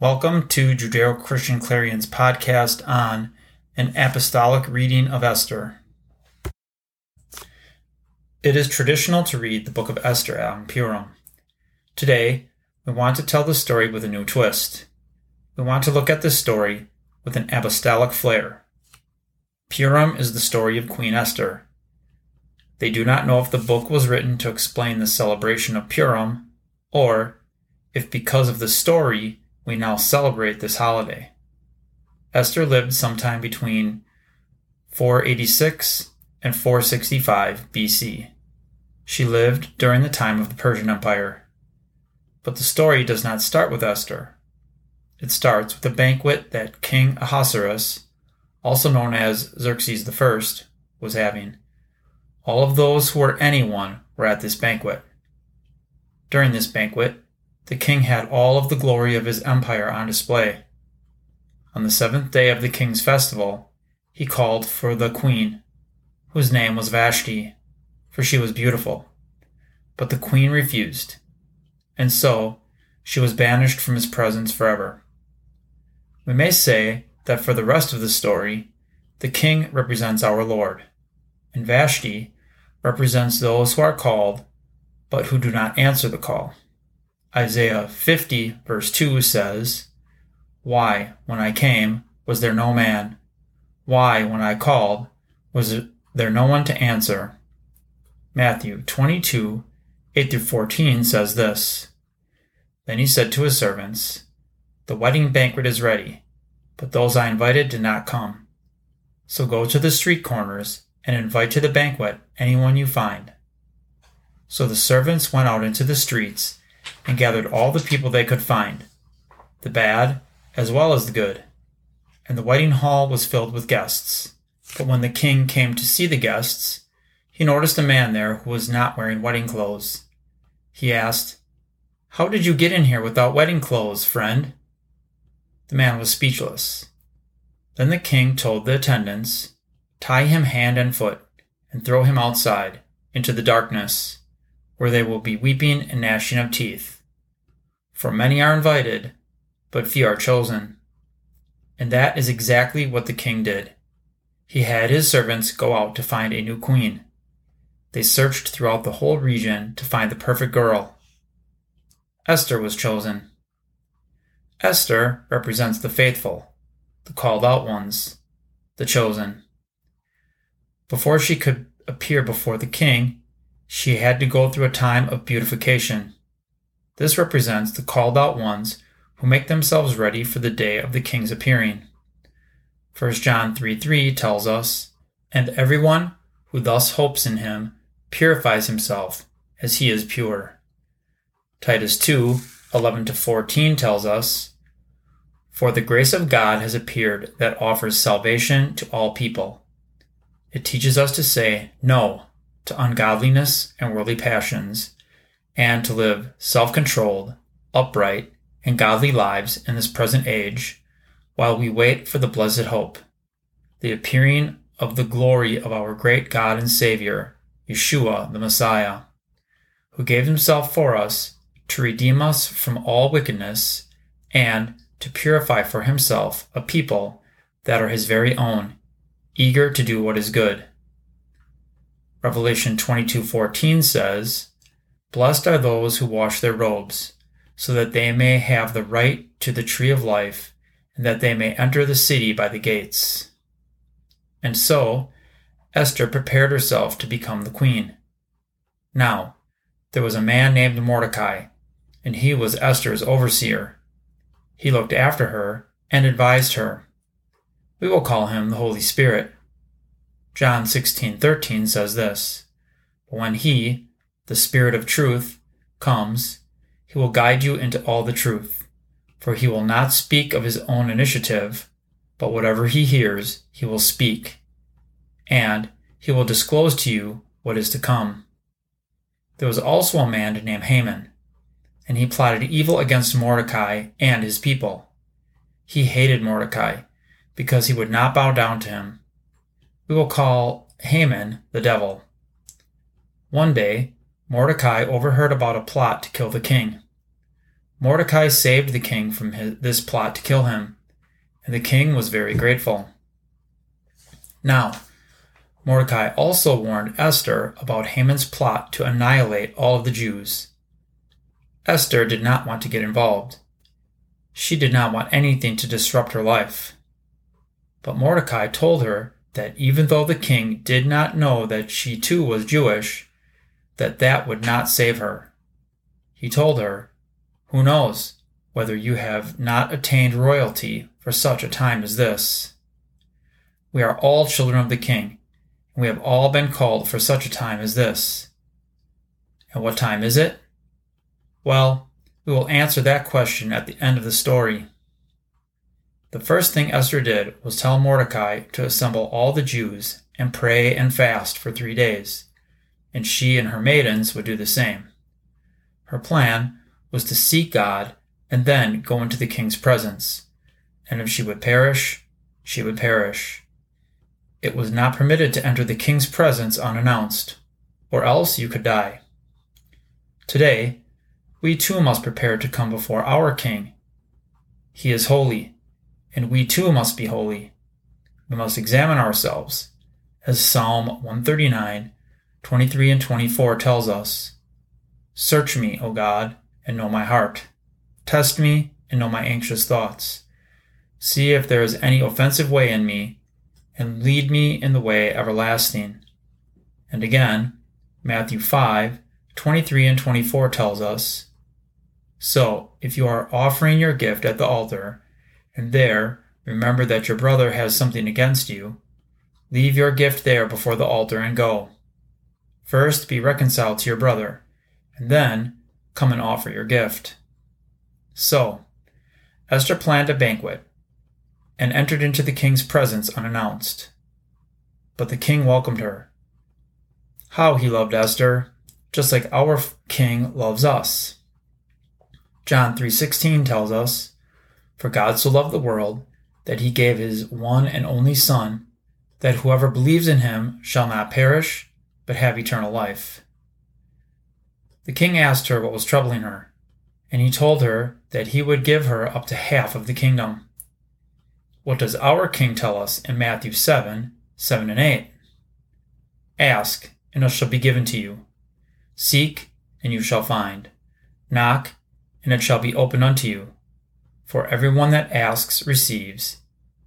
Welcome to Judeo Christian Clarion's podcast on an apostolic reading of Esther. It is traditional to read the book of Esther on Purim. Today, we want to tell the story with a new twist. We want to look at this story with an apostolic flair. Purim is the story of Queen Esther. They do not know if the book was written to explain the celebration of Purim or if because of the story we now celebrate this holiday. Esther lived sometime between 486 and 465 BC. She lived during the time of the Persian Empire. But the story does not start with Esther. It starts with a banquet that King Ahasuerus, also known as Xerxes I, was having. All of those who were anyone were at this banquet. During this banquet, the king had all of the glory of his empire on display. On the seventh day of the king's festival, he called for the queen, whose name was Vashti, for she was beautiful. But the queen refused, and so she was banished from his presence forever. We may say that for the rest of the story, the king represents our Lord, and Vashti represents those who are called, but who do not answer the call. Isaiah 50, verse 2 says, Why, when I came, was there no man? Why, when I called, was there no one to answer? Matthew 22, 8 through 14 says this Then he said to his servants, The wedding banquet is ready, but those I invited did not come. So go to the street corners and invite to the banquet anyone you find. So the servants went out into the streets and gathered all the people they could find, the bad as well as the good. And the wedding hall was filled with guests. But when the king came to see the guests, he noticed a man there who was not wearing wedding clothes. He asked, How did you get in here without wedding clothes, friend? The man was speechless. Then the king told the attendants, Tie him hand and foot, and throw him outside, into the darkness, where they will be weeping and gnashing of teeth. For many are invited, but few are chosen. And that is exactly what the king did. He had his servants go out to find a new queen. They searched throughout the whole region to find the perfect girl. Esther was chosen. Esther represents the faithful, the called out ones, the chosen. Before she could appear before the king, she had to go through a time of beautification. This represents the called out ones who make themselves ready for the day of the king's appearing. 1 John 3 3 tells us, And everyone who thus hopes in him purifies himself as he is pure. Titus 2 11 14 tells us, For the grace of God has appeared that offers salvation to all people. It teaches us to say no to ungodliness and worldly passions, and to live self controlled, upright, and godly lives in this present age, while we wait for the blessed hope, the appearing of the glory of our great God and Savior, Yeshua the Messiah, who gave himself for us to redeem us from all wickedness and to purify for himself a people that are his very own, eager to do what is good. Revelation 22:14 says, "Blessed are those who wash their robes, so that they may have the right to the tree of life, and that they may enter the city by the gates." And so, Esther prepared herself to become the queen. Now, there was a man named Mordecai, and he was Esther's overseer. He looked after her and advised her. We will call him the Holy Spirit. John 16:13 says this, "But when he, the Spirit of truth, comes, he will guide you into all the truth, for he will not speak of his own initiative, but whatever he hears, he will speak, and he will disclose to you what is to come." There was also a man named Haman, and he plotted evil against Mordecai and his people. He hated Mordecai because he would not bow down to him we will call Haman the devil. One day, Mordecai overheard about a plot to kill the king. Mordecai saved the king from his, this plot to kill him, and the king was very grateful. Now, Mordecai also warned Esther about Haman's plot to annihilate all of the Jews. Esther did not want to get involved. She did not want anything to disrupt her life. But Mordecai told her that even though the king did not know that she too was Jewish, that that would not save her. He told her, Who knows whether you have not attained royalty for such a time as this? We are all children of the king, and we have all been called for such a time as this. And what time is it? Well, we will answer that question at the end of the story. The first thing Esther did was tell Mordecai to assemble all the Jews and pray and fast for three days, and she and her maidens would do the same. Her plan was to seek God and then go into the king's presence, and if she would perish, she would perish. It was not permitted to enter the king's presence unannounced, or else you could die. Today, we too must prepare to come before our king. He is holy and we too must be holy. We must examine ourselves, as Psalm 139, 23 and 24 tells us. Search me, O God, and know my heart. Test me and know my anxious thoughts. See if there is any offensive way in me, and lead me in the way everlasting. And again, Matthew 5, 23 and 24 tells us, So, if you are offering your gift at the altar, and there remember that your brother has something against you, leave your gift there before the altar and go. First be reconciled to your brother, and then come and offer your gift. So, Esther planned a banquet and entered into the king's presence unannounced. But the king welcomed her. How he loved Esther, just like our king loves us. John 3:16 tells us, for God so loved the world that he gave his one and only Son, that whoever believes in him shall not perish, but have eternal life. The king asked her what was troubling her, and he told her that he would give her up to half of the kingdom. What does our king tell us in Matthew 7 7 and 8? Ask, and it shall be given to you. Seek, and you shall find. Knock, and it shall be opened unto you. For everyone that asks receives,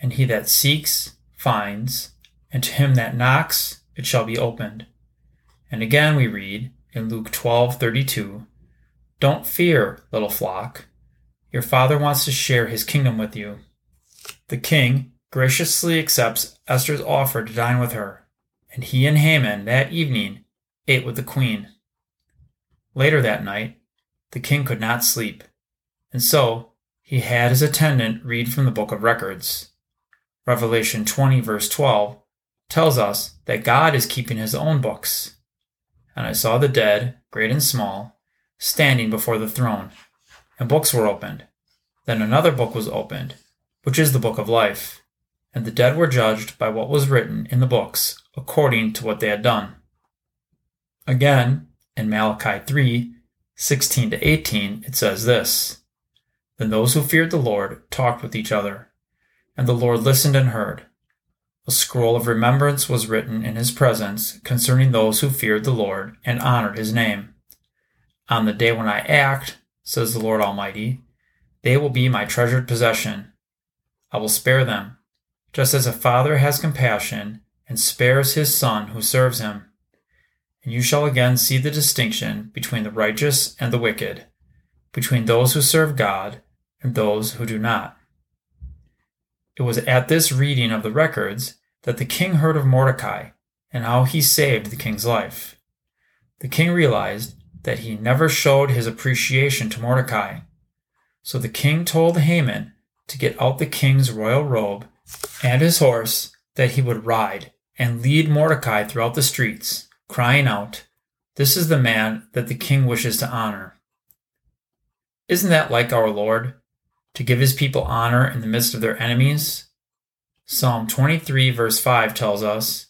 and he that seeks finds, and to him that knocks it shall be opened. And again we read in Luke 12:32, Don't fear, little flock. Your father wants to share his kingdom with you. The king graciously accepts Esther's offer to dine with her, and he and Haman that evening ate with the queen. Later that night, the king could not sleep, and so he had his attendant read from the book of records. Revelation 20, verse 12, tells us that God is keeping his own books. And I saw the dead, great and small, standing before the throne, and books were opened. Then another book was opened, which is the book of life. And the dead were judged by what was written in the books, according to what they had done. Again, in Malachi 3 16 to 18, it says this then those who feared the Lord talked with each other, and the Lord listened and heard. A scroll of remembrance was written in his presence concerning those who feared the Lord and honored his name. On the day when I act, says the Lord Almighty, they will be my treasured possession. I will spare them, just as a father has compassion and spares his son who serves him. And you shall again see the distinction between the righteous and the wicked, between those who serve God and those who do not. It was at this reading of the records that the king heard of Mordecai and how he saved the king's life. The king realized that he never showed his appreciation to Mordecai. So the king told Haman to get out the king's royal robe and his horse that he would ride and lead Mordecai throughout the streets, crying out, This is the man that the king wishes to honor. Isn't that like our Lord? To give his people honor in the midst of their enemies? Psalm 23, verse 5 tells us,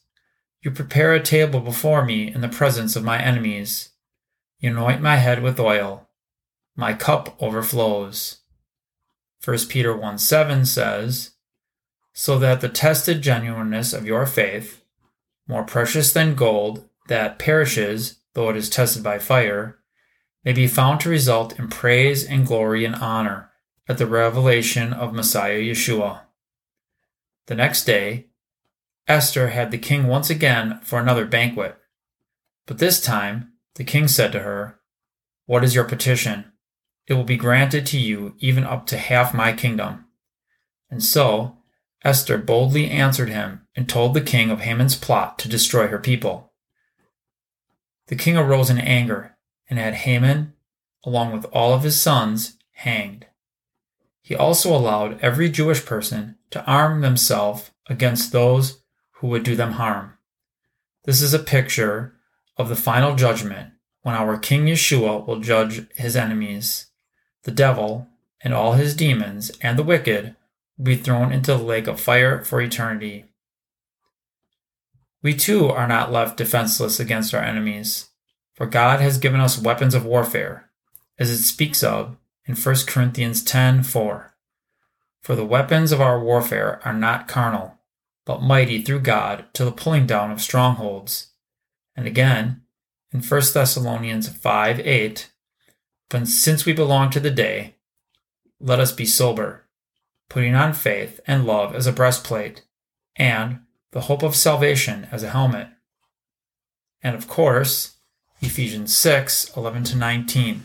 You prepare a table before me in the presence of my enemies. You anoint my head with oil. my cup overflows. 1 Peter 1 7 says, So that the tested genuineness of your faith, more precious than gold that perishes though it is tested by fire, may be found to result in praise and glory and honor at the revelation of Messiah Yeshua. The next day, Esther had the king once again for another banquet. But this time, the king said to her, What is your petition? It will be granted to you even up to half my kingdom. And so, Esther boldly answered him and told the king of Haman's plot to destroy her people. The king arose in anger and had Haman, along with all of his sons, hanged. He also allowed every Jewish person to arm themselves against those who would do them harm. This is a picture of the final judgment when our King Yeshua will judge his enemies. The devil and all his demons and the wicked will be thrown into the lake of fire for eternity. We too are not left defenseless against our enemies, for God has given us weapons of warfare, as it speaks of in 1 Corinthians 10:4. For the weapons of our warfare are not carnal, but mighty through God to the pulling down of strongholds. And again, in 1 Thessalonians 5 8, but since we belong to the day, let us be sober, putting on faith and love as a breastplate, and the hope of salvation as a helmet. And of course, Ephesians 6 11 19.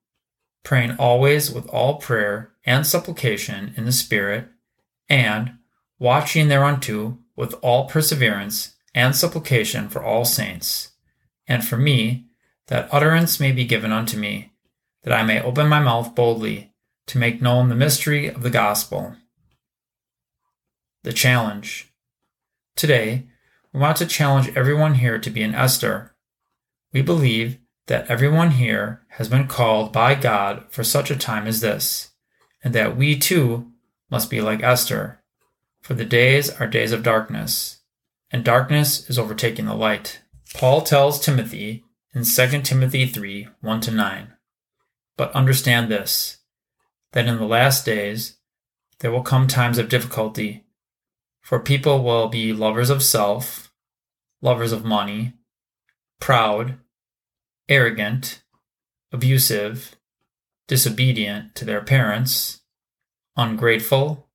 praying always with all prayer and supplication in the Spirit and watching thereunto with all perseverance and supplication for all saints, and for me, that utterance may be given unto me, that I may open my mouth boldly to make known the mystery of the gospel. The challenge. Today, we want to challenge everyone here to be an Esther. We believe that everyone here has been called by God for such a time as this, and that we too must be like Esther, for the days are days of darkness, and darkness is overtaking the light. Paul tells Timothy in 2 Timothy 3 1 to 9. But understand this, that in the last days there will come times of difficulty, for people will be lovers of self, lovers of money, proud, arrogant, abusive, disobedient to their parents ungrateful,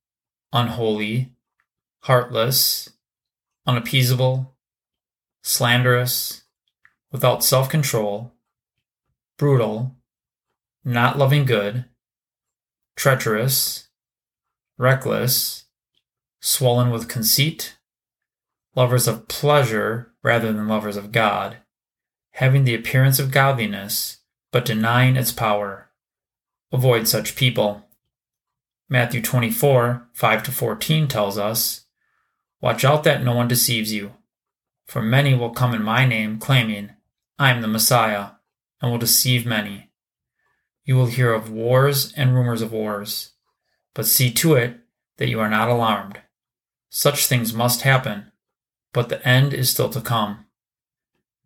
unholy, heartless, unappeasable, slanderous, without self control, brutal, not loving good, treacherous, reckless, swollen with conceit, lovers of pleasure rather than lovers of God, having the appearance of godliness, but denying its power. Avoid such people. Matthew 24, 5 to 14 tells us, Watch out that no one deceives you, for many will come in my name, claiming, I am the Messiah, and will deceive many. You will hear of wars and rumors of wars, but see to it that you are not alarmed. Such things must happen, but the end is still to come.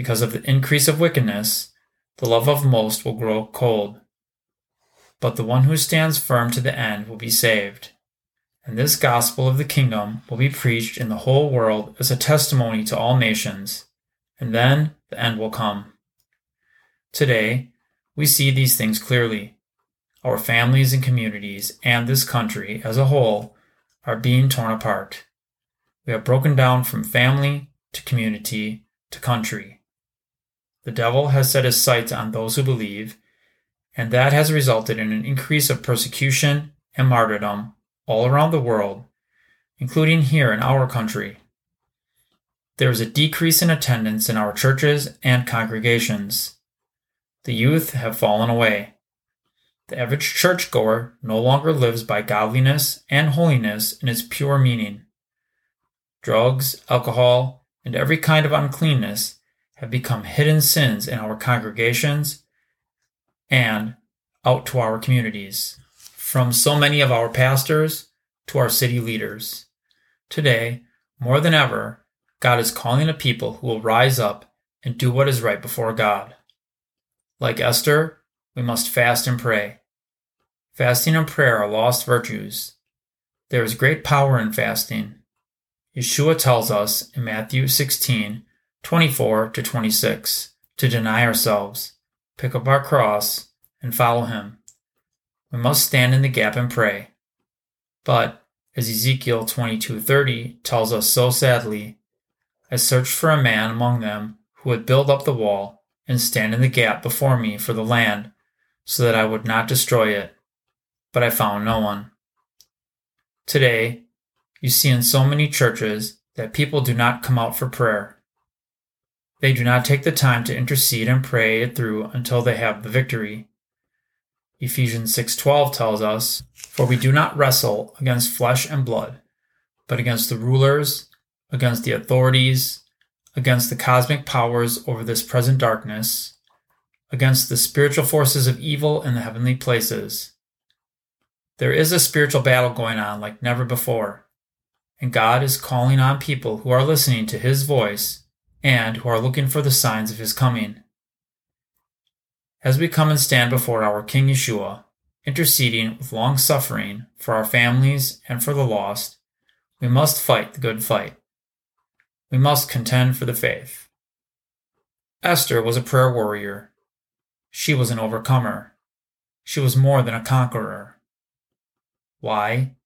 Because of the increase of wickedness, the love of most will grow cold. But the one who stands firm to the end will be saved. And this gospel of the kingdom will be preached in the whole world as a testimony to all nations, and then the end will come. Today, we see these things clearly. Our families and communities and this country as a whole are being torn apart. We have broken down from family to community to country. The devil has set his sights on those who believe, and that has resulted in an increase of persecution and martyrdom all around the world, including here in our country. There is a decrease in attendance in our churches and congregations. The youth have fallen away. The average churchgoer no longer lives by godliness and holiness in its pure meaning. Drugs, alcohol, and every kind of uncleanness have become hidden sins in our congregations and out to our communities. From so many of our pastors to our city leaders. Today, more than ever, God is calling a people who will rise up and do what is right before God. Like Esther, we must fast and pray. Fasting and prayer are lost virtues. There is great power in fasting. Yeshua tells us in Matthew 16, 24 to 26, to deny ourselves, pick up our cross, and follow him. We must stand in the gap and pray. But, as Ezekiel 22:30 tells us so sadly, I searched for a man among them who would build up the wall and stand in the gap before me for the land, so that I would not destroy it but I found no one. Today, you see in so many churches that people do not come out for prayer. They do not take the time to intercede and pray it through until they have the victory. Ephesians 6:12 tells us, "For we do not wrestle against flesh and blood, but against the rulers, against the authorities, against the cosmic powers over this present darkness, against the spiritual forces of evil in the heavenly places." There is a spiritual battle going on like never before, and God is calling on people who are listening to His voice and who are looking for the signs of His coming. As we come and stand before our King Yeshua, interceding with long suffering for our families and for the lost, we must fight the good fight. We must contend for the faith. Esther was a prayer warrior. She was an overcomer. She was more than a conqueror. Why?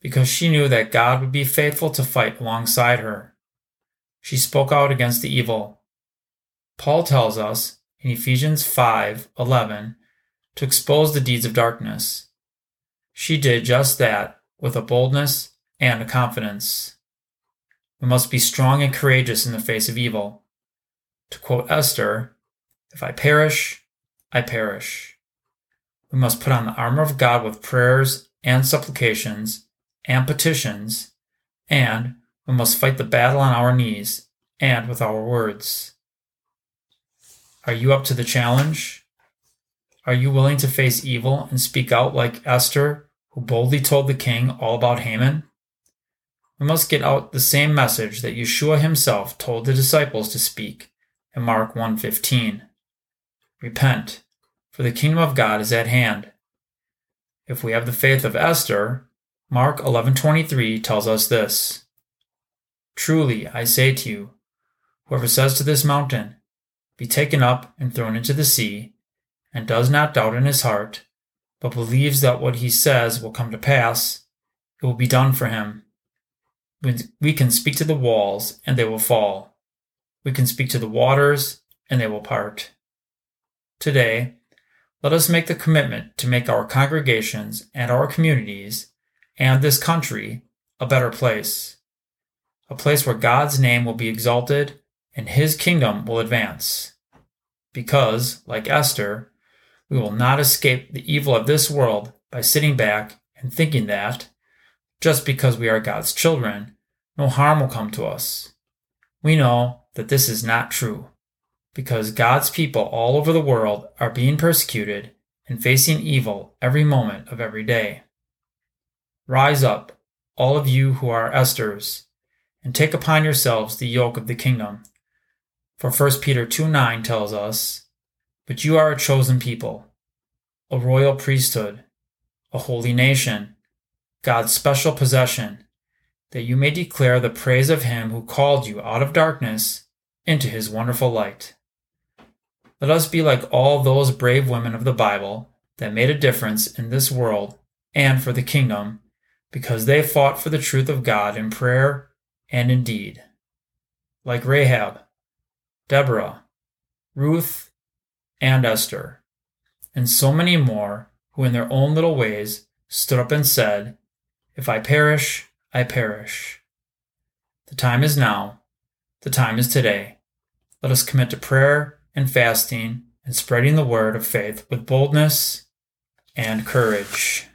Because she knew that God would be faithful to fight alongside her. She spoke out against the evil. Paul tells us in Ephesians 5:11 to expose the deeds of darkness. She did just that with a boldness and a confidence. We must be strong and courageous in the face of evil. To quote Esther, if I perish, I perish. We must put on the armor of God with prayers and supplications and petitions, and we must fight the battle on our knees and with our words. Are you up to the challenge? Are you willing to face evil and speak out like Esther, who boldly told the king all about Haman? We must get out the same message that Yeshua himself told the disciples to speak in Mark 1:15. Repent, for the kingdom of God is at hand. If we have the faith of Esther, Mark 11:23 tells us this. Truly, I say to you, whoever says to this mountain, be taken up and thrown into the sea, and does not doubt in his heart, but believes that what he says will come to pass, it will be done for him. We can speak to the walls, and they will fall. We can speak to the waters, and they will part. Today, let us make the commitment to make our congregations and our communities and this country a better place. A place where God's name will be exalted and his kingdom will advance. Because, like Esther, we will not escape the evil of this world by sitting back and thinking that, just because we are God's children, no harm will come to us. We know that this is not true because God's people all over the world are being persecuted and facing evil every moment of every day. Rise up, all of you who are Esther's, and take upon yourselves the yoke of the kingdom. For 1 Peter 2 9 tells us, But you are a chosen people, a royal priesthood, a holy nation, God's special possession, that you may declare the praise of him who called you out of darkness into his wonderful light. Let us be like all those brave women of the Bible that made a difference in this world and for the kingdom because they fought for the truth of God in prayer and indeed. Like Rahab, Deborah, Ruth, and Esther, and so many more who, in their own little ways, stood up and said, If I perish, I perish. The time is now. The time is today. Let us commit to prayer and fasting and spreading the word of faith with boldness and courage.